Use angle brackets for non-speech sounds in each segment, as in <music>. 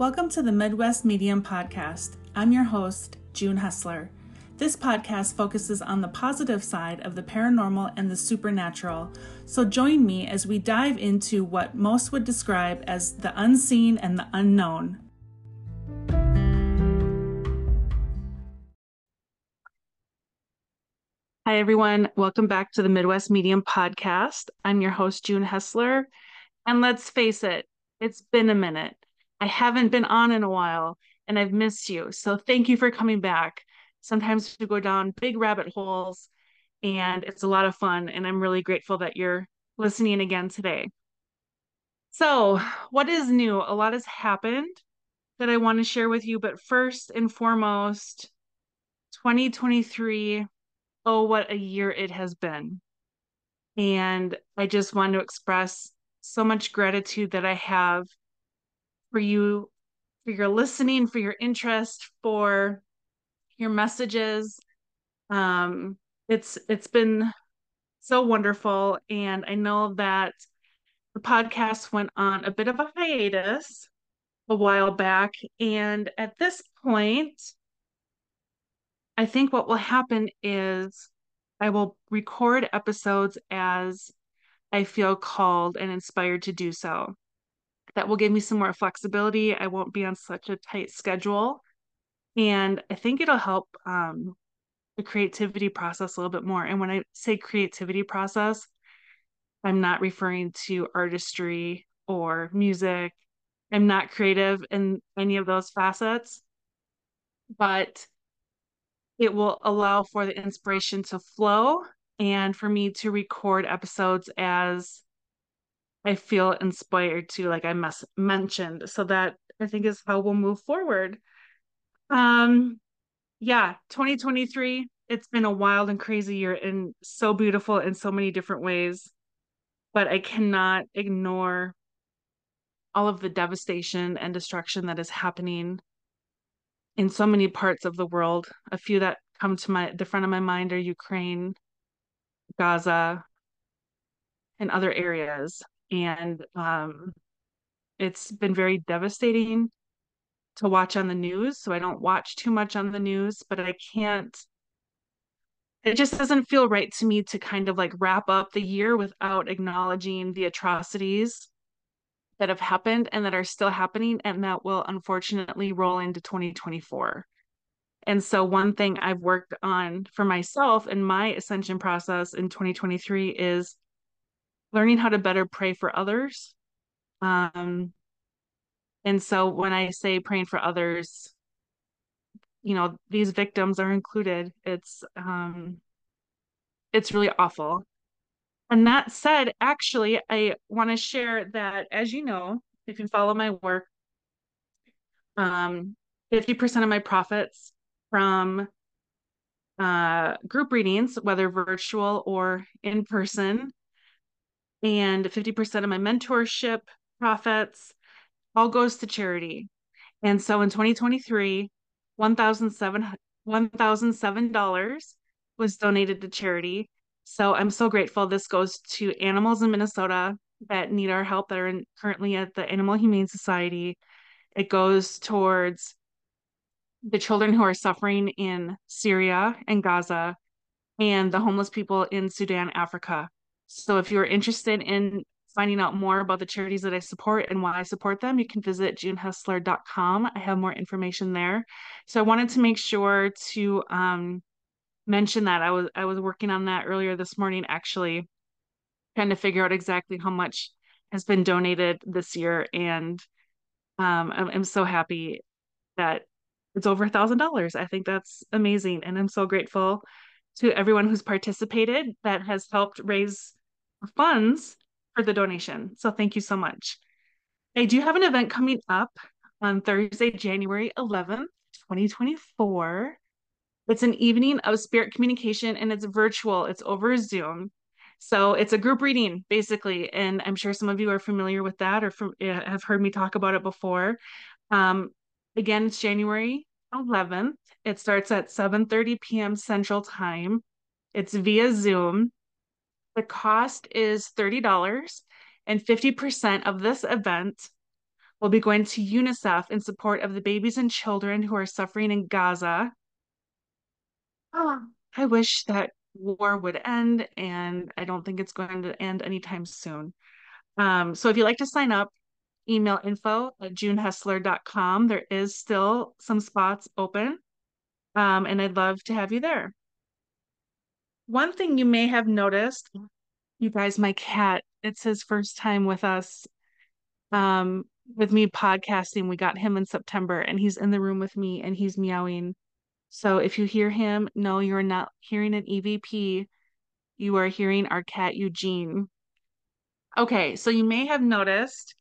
Welcome to the Midwest Medium Podcast. I'm your host, June Hessler. This podcast focuses on the positive side of the paranormal and the supernatural. So join me as we dive into what most would describe as the unseen and the unknown. Hi, everyone. Welcome back to the Midwest Medium Podcast. I'm your host, June Hessler. And let's face it, it's been a minute. I haven't been on in a while and I've missed you. So thank you for coming back. Sometimes we go down big rabbit holes and it's a lot of fun. And I'm really grateful that you're listening again today. So, what is new? A lot has happened that I want to share with you. But first and foremost, 2023, oh, what a year it has been. And I just want to express so much gratitude that I have for you, for your listening, for your interest, for your messages. Um, it's it's been so wonderful, and I know that the podcast went on a bit of a hiatus a while back, and at this point, I think what will happen is I will record episodes as I feel called and inspired to do so. That will give me some more flexibility. I won't be on such a tight schedule. And I think it'll help um, the creativity process a little bit more. And when I say creativity process, I'm not referring to artistry or music. I'm not creative in any of those facets, but it will allow for the inspiration to flow and for me to record episodes as I feel inspired to, like I must mentioned. So that I think is how we'll move forward. Um, yeah, 2023, it's been a wild and crazy year and so beautiful in so many different ways. But I cannot ignore all of the devastation and destruction that is happening in so many parts of the world. A few that come to my the front of my mind are Ukraine, Gaza, and other areas. And um, it's been very devastating to watch on the news. So I don't watch too much on the news, but I can't. It just doesn't feel right to me to kind of like wrap up the year without acknowledging the atrocities that have happened and that are still happening and that will unfortunately roll into 2024. And so, one thing I've worked on for myself in my ascension process in 2023 is learning how to better pray for others. Um, and so when I say praying for others, you know, these victims are included. It's um it's really awful. And that said, actually, I want to share that as you know, if you follow my work, um 50% of my profits from uh, group readings, whether virtual or in person, and 50% of my mentorship profits all goes to charity. And so in 2023, $1,007 $1,007 was donated to charity. So I'm so grateful. This goes to animals in Minnesota that need our help that are in, currently at the Animal Humane Society. It goes towards the children who are suffering in Syria and Gaza and the homeless people in Sudan, Africa. So if you're interested in finding out more about the charities that I support and why I support them, you can visit junehessler.com. I have more information there. So I wanted to make sure to um, mention that I was I was working on that earlier this morning, actually, trying to figure out exactly how much has been donated this year, and um, I'm, I'm so happy that it's over a thousand dollars. I think that's amazing, and I'm so grateful to everyone who's participated that has helped raise funds for the donation. So thank you so much. I do have an event coming up on Thursday, January 11th, 2024. It's an evening of spirit communication and it's virtual, it's over Zoom. So it's a group reading basically. And I'm sure some of you are familiar with that or from, have heard me talk about it before. Um, again, it's January 11th. It starts at 7:30 p.m. Central Time. It's via Zoom. The cost is $30 and 50% of this event We'll be going to UNICEF in support of the babies and children who are suffering in Gaza. Oh, I wish that war would end, and I don't think it's going to end anytime soon. Um, so if you'd like to sign up, email info at junehessler.com. There is still some spots open, um, and I'd love to have you there. One thing you may have noticed, you guys, my cat, it's his first time with us, um, with me podcasting. We got him in September, and he's in the room with me and he's meowing. So if you hear him, no, you're not hearing an EVP. You are hearing our cat Eugene. Okay, so you may have noticed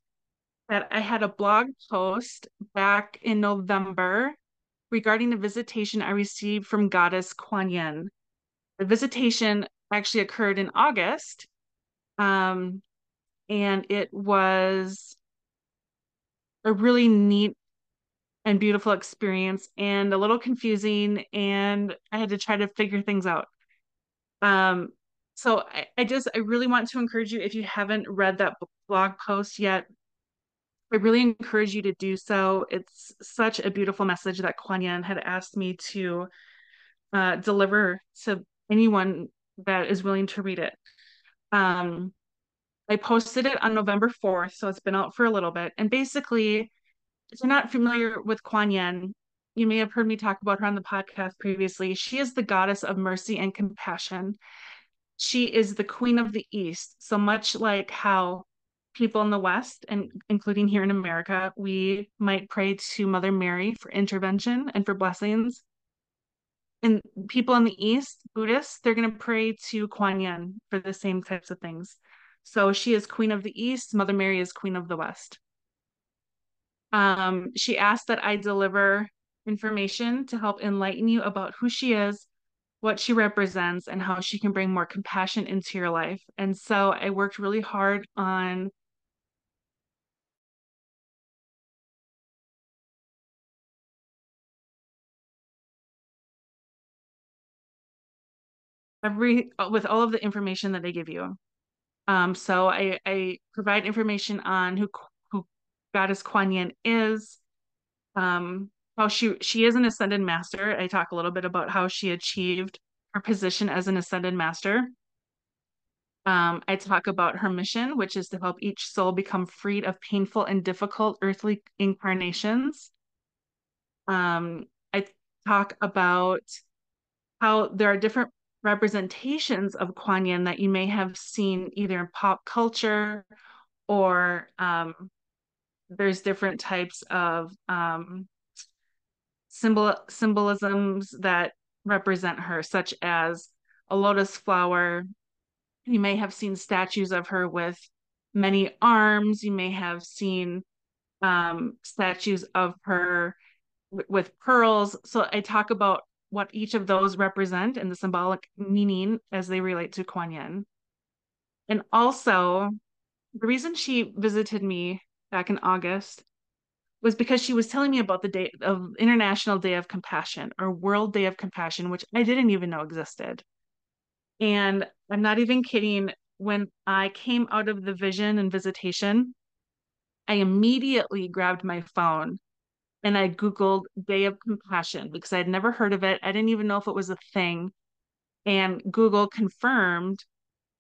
that I had a blog post back in November regarding a visitation I received from goddess Kuan Yin. The visitation actually occurred in August, um, and it was a really neat and beautiful experience and a little confusing, and I had to try to figure things out. Um, so I, I just I really want to encourage you if you haven't read that blog post yet, I really encourage you to do so. It's such a beautiful message that Kuan Yin had asked me to uh, deliver to anyone that is willing to read it. Um, I posted it on November 4th, so it's been out for a little bit. And basically, if you're not familiar with Kuan Yin, you may have heard me talk about her on the podcast previously. She is the goddess of mercy and compassion. She is the queen of the East. So much like how people in the West, and including here in America, we might pray to Mother Mary for intervention and for blessings. And people in the East, Buddhists, they're going to pray to Kuan Yin for the same types of things. So she is Queen of the East, Mother Mary is Queen of the West. Um, she asked that I deliver information to help enlighten you about who she is, what she represents, and how she can bring more compassion into your life. And so I worked really hard on every with all of the information that they give you. Um, so I, I provide information on who who Goddess Kuan Yin is, um, how she she is an ascended master. I talk a little bit about how she achieved her position as an ascended master. Um, I talk about her mission, which is to help each soul become freed of painful and difficult earthly incarnations. Um, I talk about how there are different representations of Kuan Yin that you may have seen either in pop culture or um, there's different types of um, symbol symbolisms that represent her, such as a lotus flower. You may have seen statues of her with many arms. You may have seen um, statues of her w- with pearls. So I talk about what each of those represent and the symbolic meaning as they relate to Kuan Yin. And also, the reason she visited me back in August was because she was telling me about the day of International Day of Compassion or World Day of Compassion, which I didn't even know existed. And I'm not even kidding. When I came out of the vision and visitation, I immediately grabbed my phone and I Googled Day of Compassion because I had never heard of it. I didn't even know if it was a thing. And Google confirmed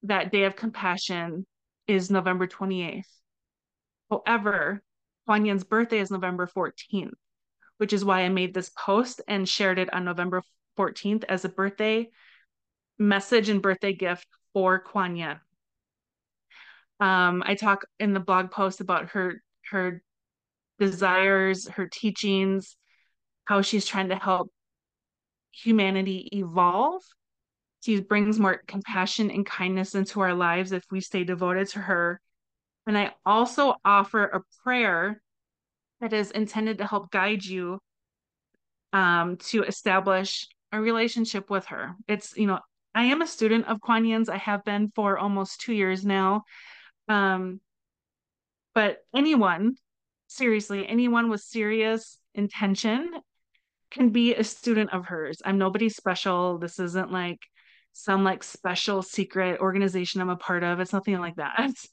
that Day of Compassion is November 28th. However, Kuan Yin's birthday is November 14th, which is why I made this post and shared it on November 14th as a birthday message and birthday gift for Kuan Yin. Um, I talk in the blog post about her her desires, her teachings, how she's trying to help humanity evolve. She brings more compassion and kindness into our lives if we stay devoted to her. And I also offer a prayer that is intended to help guide you um, to establish a relationship with her. It's, you know, I am a student of Kuan Yin's. I have been for almost two years now. Um, but anyone seriously, anyone with serious intention can be a student of hers. I'm nobody special. This isn't like some like special secret organization I'm a part of. It's nothing like that. <laughs>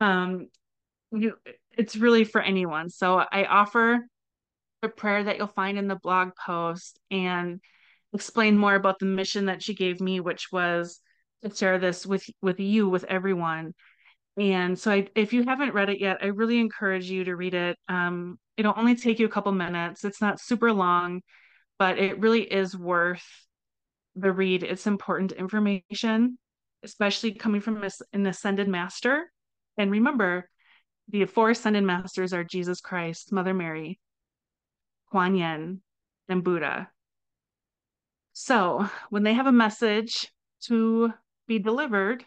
Um, you it's really for anyone. So I offer a prayer that you'll find in the blog post and explain more about the mission that she gave me, which was to share this with with you, with everyone. And so I, if you haven't read it yet, I really encourage you to read it. Um, it'll only take you a couple minutes. It's not super long, but it really is worth the read. It's important information, especially coming from an ascended master. And remember, the four ascended masters are Jesus Christ, Mother Mary, Kuan Yin, and Buddha. So when they have a message to be delivered,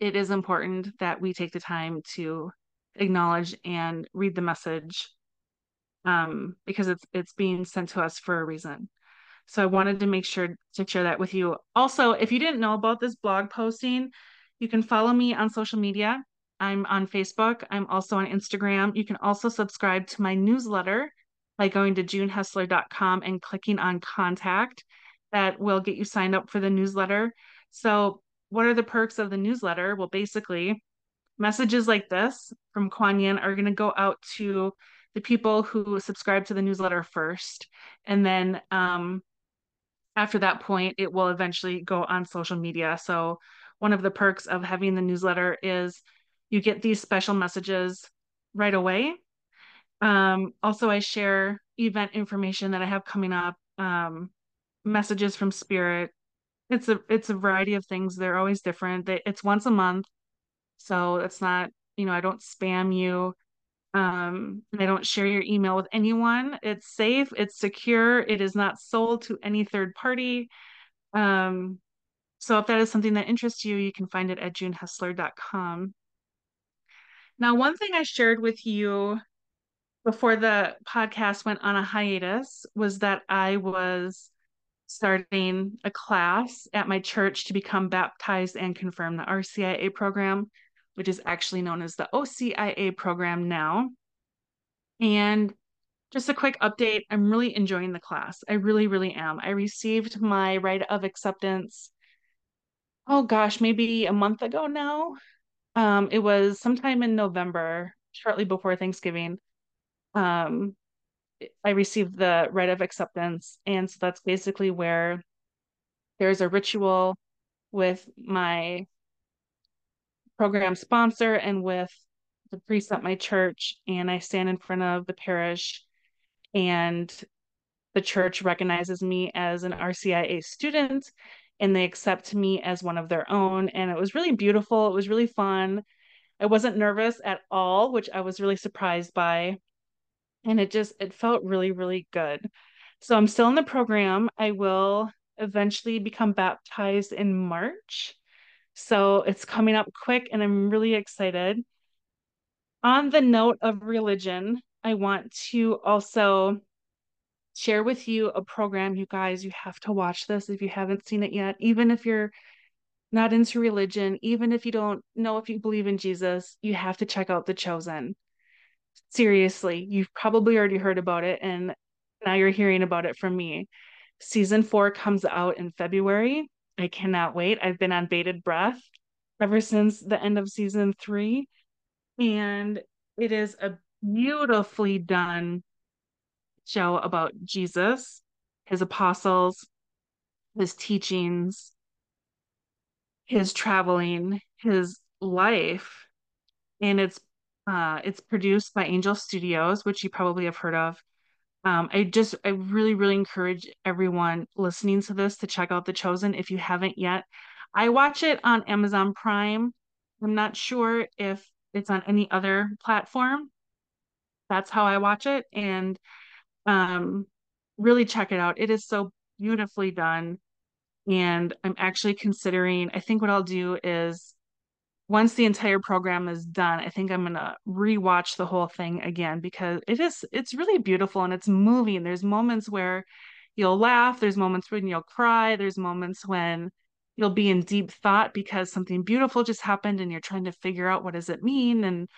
it is important that we take the time to acknowledge and read the message um, because it's it's being sent to us for a reason. So I wanted to make sure to share that with you. Also, if you didn't know about this blog posting, you can follow me on social media. I'm on Facebook. I'm also on Instagram. You can also subscribe to my newsletter by going to junehessler.com and clicking on contact. That will get you signed up for the newsletter. So what are the perks of the newsletter? Well, basically, messages like this from Kuan Yin are going to go out to the people who subscribe to the newsletter first. And then um, after that point, it will eventually go on social media. So, one of the perks of having the newsletter is you get these special messages right away. Um, also, I share event information that I have coming up, um, messages from Spirit, it's a it's a variety of things. They're always different. They, it's once a month, so it's not you know I don't spam you. Um, I don't share your email with anyone. It's safe. It's secure. It is not sold to any third party. Um, so if that is something that interests you, you can find it at junehessler.com. Now, one thing I shared with you before the podcast went on a hiatus was that I was starting a class at my church to become baptized and confirm the RCIA program, which is actually known as the OCIA program now. And just a quick update I'm really enjoying the class. I really, really am. I received my rite of acceptance, oh gosh, maybe a month ago now. Um, it was sometime in November, shortly before Thanksgiving. Um, I received the rite of acceptance. And so that's basically where there's a ritual with my program sponsor and with the priest at my church. And I stand in front of the parish, and the church recognizes me as an RCIA student and they accept me as one of their own. And it was really beautiful. It was really fun. I wasn't nervous at all, which I was really surprised by and it just it felt really really good. So i'm still in the program. I will eventually become baptized in march. So it's coming up quick and i'm really excited. On the note of religion i want to also share with you a program you guys. You have to watch this if you haven't seen it yet. Even if you're not into religion even if you don't know if you believe in jesus you have to check out the chosen seriously, you've probably already heard about it and now you're hearing about it from me. Season four comes out in February. I cannot wait. I've been on bated breath ever since the end of season three. And it is a beautifully done show about Jesus, his apostles, his teachings, his traveling, his life. And it's uh, it's produced by Angel Studios, which you probably have heard of. Um, I just, I really, really encourage everyone listening to this to check out The Chosen if you haven't yet. I watch it on Amazon Prime. I'm not sure if it's on any other platform. That's how I watch it. And um, really check it out. It is so beautifully done. And I'm actually considering, I think what I'll do is once the entire program is done, I think I'm gonna rewatch the whole thing again because it is it's really beautiful and it's moving. There's moments where you'll laugh, there's moments when you'll cry, there's moments when you'll be in deep thought because something beautiful just happened and you're trying to figure out what does it mean and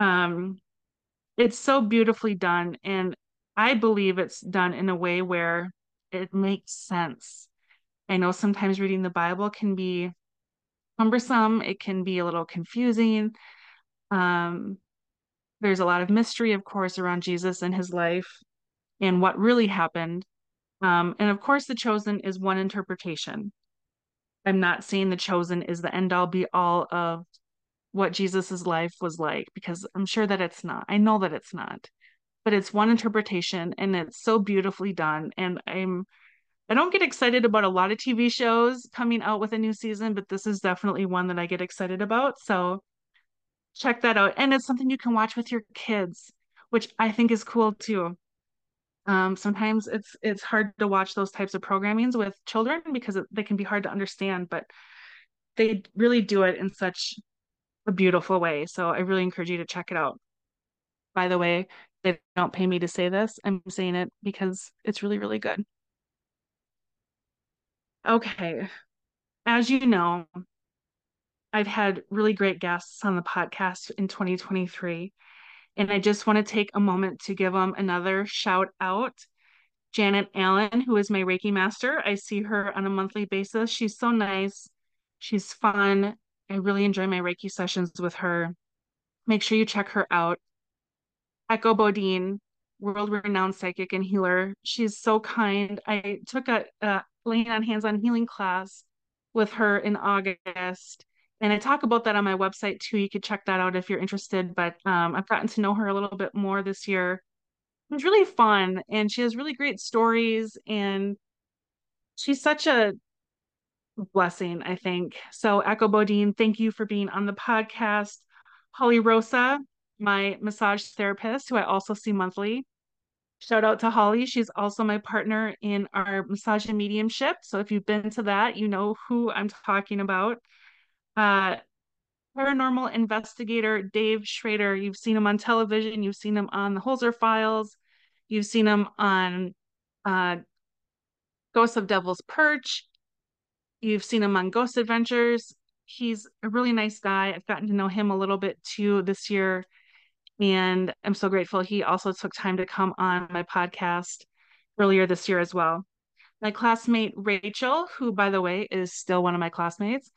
um it's so beautifully done and I believe it's done in a way where it makes sense. I know sometimes reading the Bible can be cumbersome. It can be a little confusing. Um, there's a lot of mystery, of course, around Jesus and his life and what really happened. Um, and of course, The Chosen is one interpretation. I'm not saying The Chosen is the end all be all of what Jesus's life was like because I'm sure that it's not. I know that it's not. But it's one interpretation and it's so beautifully done and I'm I don't get excited about a lot of TV shows coming out with a new season, but this is definitely one that I get excited about. So check that out. And it's something you can watch with your kids, which I think is cool too. Um, sometimes it's it's hard to watch those types of programmings with children because they can be hard to understand, but they really do it in such a beautiful way. So I really encourage you to check it out. By the way, they don't pay me to say this. I'm saying it because it's really, really good. Okay. As you know, I've had really great guests on the podcast in 2023. And I just want to take a moment to give them another shout out. Janet Allen, who is my Reiki master. I see her on a monthly basis. She's so nice. She's fun. I really enjoy my Reiki sessions with her. Make sure you check her out. Echo Bodine, world renowned psychic and healer. She's so kind. I took a, a laying on hands on healing class with her in August. And I talk about that on my website too. You could check that out if you're interested. But um, I've gotten to know her a little bit more this year. It was really fun. And she has really great stories. And she's such a blessing, I think. So, Echo Bodine, thank you for being on the podcast. Holly Rosa, my massage therapist, who I also see monthly. Shout out to Holly. She's also my partner in our massage and mediumship. So if you've been to that, you know who I'm talking about. Uh, paranormal investigator Dave Schrader. You've seen him on television. You've seen him on the Holzer Files. You've seen him on uh, Ghosts of Devil's Perch. You've seen him on Ghost Adventures. He's a really nice guy. I've gotten to know him a little bit too this year. And I'm so grateful he also took time to come on my podcast earlier this year as well. My classmate Rachel, who by the way is still one of my classmates,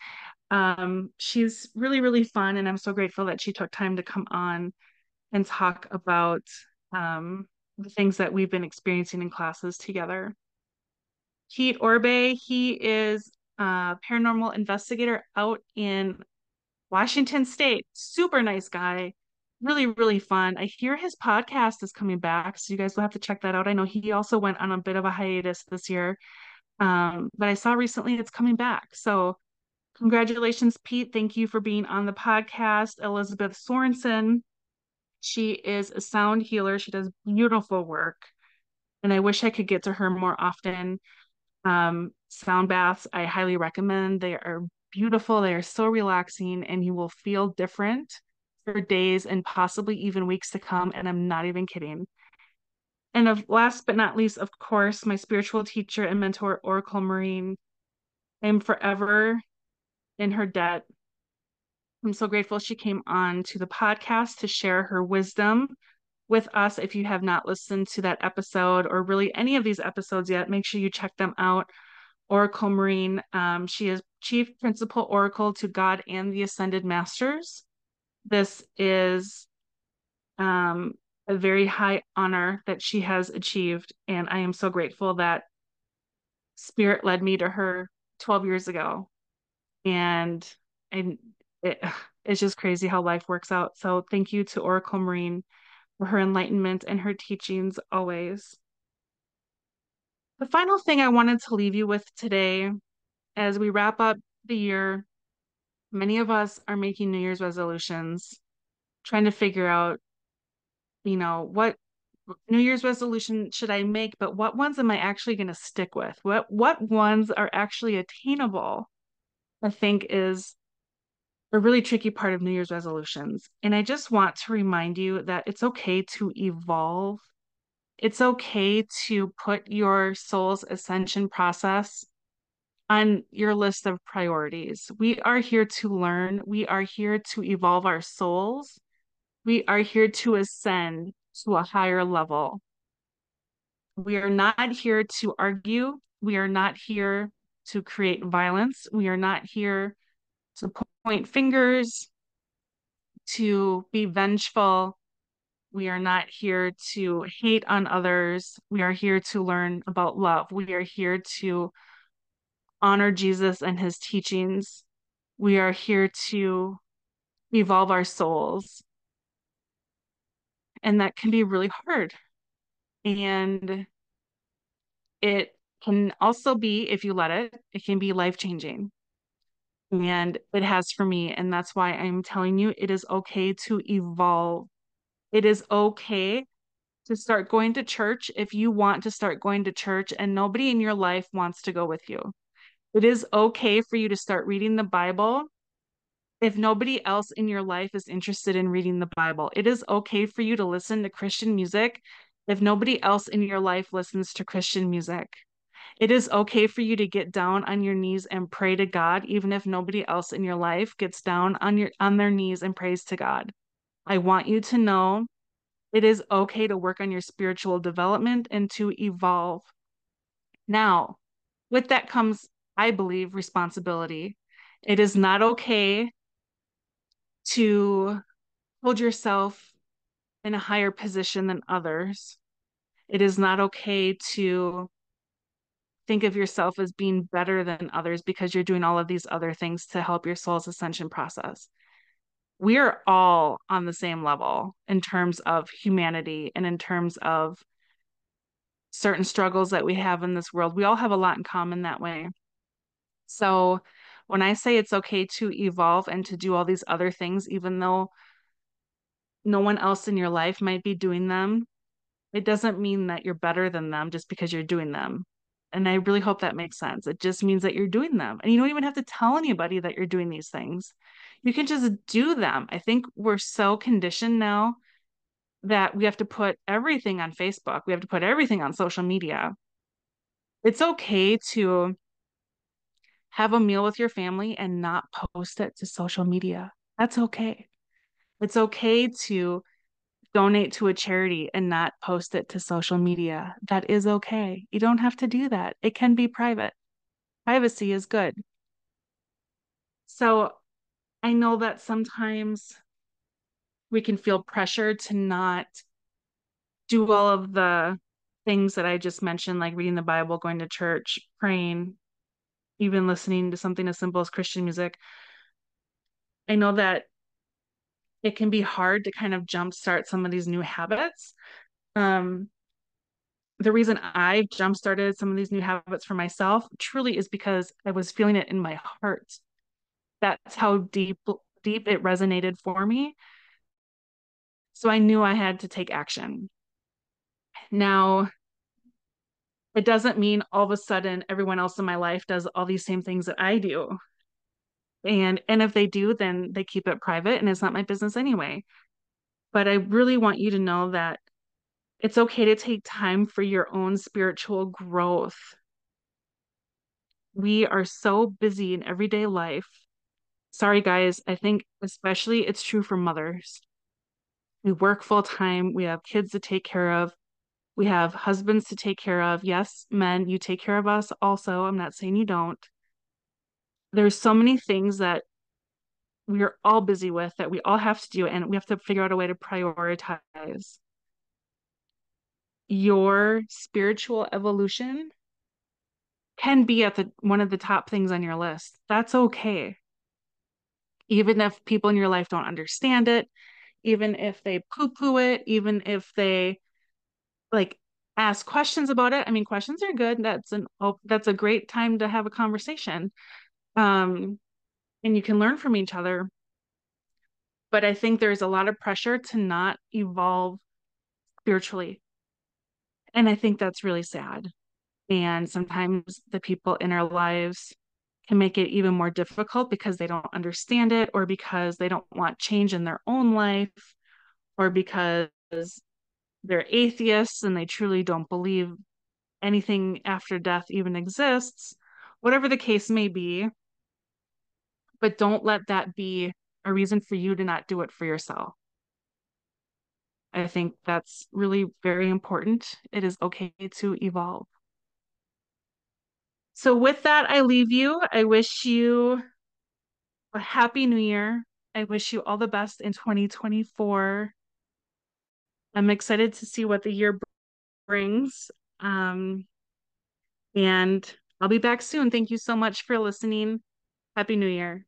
um, she's really, really fun. And I'm so grateful that she took time to come on and talk about um, the things that we've been experiencing in classes together. Pete Orbe, he is a paranormal investigator out in Washington State. Super nice guy really really fun. I hear his podcast is coming back so you guys will have to check that out. I know he also went on a bit of a hiatus this year um, but i saw recently it's coming back. So congratulations pete. Thank you for being on the podcast. Elizabeth sorensen she is a sound healer. She does beautiful work and i wish i could get to her more often. Um, sound baths i highly recommend. They are beautiful. They are so relaxing and you will feel different for days and possibly even weeks to come. And I'm not even kidding. And of last but not least, of course, my spiritual teacher and mentor, Oracle Marine. I'm forever in her debt. I'm so grateful she came on to the podcast to share her wisdom with us. If you have not listened to that episode or really any of these episodes yet, make sure you check them out. Oracle Marine, um, she is Chief Principal Oracle to God and the Ascended Masters. This is um, a very high honor that she has achieved. And I am so grateful that Spirit led me to her 12 years ago. And and it, <sighs> it's just crazy how life works out. So thank you to Oracle Marine for her enlightenment and her teachings always. The final thing I wanted to leave you with today as we wrap up the year many of us are making New Year's resolutions, trying to figure out, you know, what New Year's resolution should I make, but what ones am I actually going to stick with? What what ones are actually attainable? I think is a really tricky part of New Year's resolutions. And I just want to remind you that it's okay to evolve. It's okay to put your soul's ascension process on your list of priorities. We are here to learn, we are here to evolve our souls, we are here to ascend to a higher level. We are not here to argue, we are not here to create violence, we are not here to point fingers, to be vengeful. We are not here to hate on others. We are here to learn about love. We are here to honor Jesus and his teachings. We are here to evolve our souls. And that can be really hard. And it can also be, if you let it, it can be life changing. And it has for me. And that's why I'm telling you it is okay to evolve. It is okay to start going to church if you want to start going to church and nobody in your life wants to go with you. It is okay for you to start reading the Bible if nobody else in your life is interested in reading the Bible. It is okay for you to listen to Christian music if nobody else in your life listens to Christian music. It is okay for you to get down on your knees and pray to God even if nobody else in your life gets down on your on their knees and prays to God. I want you to know it is okay to work on your spiritual development and to evolve. Now, with that comes, I believe, responsibility. It is not okay to hold yourself in a higher position than others. It is not okay to think of yourself as being better than others because you're doing all of these other things to help your soul's ascension process. We are all on the same level in terms of humanity and in terms of certain struggles that we have in this world. We all have a lot in common that way. So when I say it's okay to evolve and to do all these other things, even though no one else in your life might be doing them, it doesn't mean that you're better than them just because you're doing them. And I really hope that makes sense. It just means that you're doing them. And you don't even have to tell anybody that you're doing these things. You can just do them. I think we're so conditioned now that we have to put everything on Facebook, we have to put everything on social media. It's okay to have a meal with your family and not post it to social media. That's okay. It's okay to donate to a charity and not post it to social media. That is okay. You don't have to do that. It can be private. Privacy is good. So I know that sometimes we can feel pressure to not do all of the things that I just mentioned, like reading the Bible, going to church, praying, even listening to something as simple as Christian music. I know that it can be hard to kind of jumpstart some of these new habits. Um, the reason I jumpstarted some of these new habits for myself truly is because I was feeling it in my heart. That's how deep deep it resonated for me. So I knew I had to take action. Now, it doesn't mean all of a sudden everyone else in my life does all these same things that I do. And and if they do then they keep it private and it's not my business anyway. But i really want you to know that it's okay to take time for your own spiritual growth. We are so busy in everyday life. Sorry guys i think especially it's true for mothers. We work full time we have kids to take care of we have husbands to take care of. Yes men you take care of us also. I'm not saying you don't. There's so many things that we're all busy with that we all have to do and we have to figure out a way to prioritize. Your spiritual evolution can be at the one of the top things on your list. That's okay. Even if people in your life don't understand it even if they poo poo it even if they like ask questions about it i mean questions are good that's an oh, that's a great time to have a conversation um and you can learn from each other. But I think there's a lot of pressure to not evolve spiritually. And I think that's really sad. And sometimes the people in our lives can make it even more difficult because they don't understand it or because they don't want change in their own life or because they're atheists and they truly don't believe anything after death even exists. Whatever the case may be, but don't let that be a reason for you to not do it for yourself. I think that's really very important. It is okay to evolve. So, with that, I leave you. I wish you a happy new year I wish you all the best in 2024. I'm excited to see what the year brings. Um, and I'll be back soon. Thank you so much for listening. Happy New Year.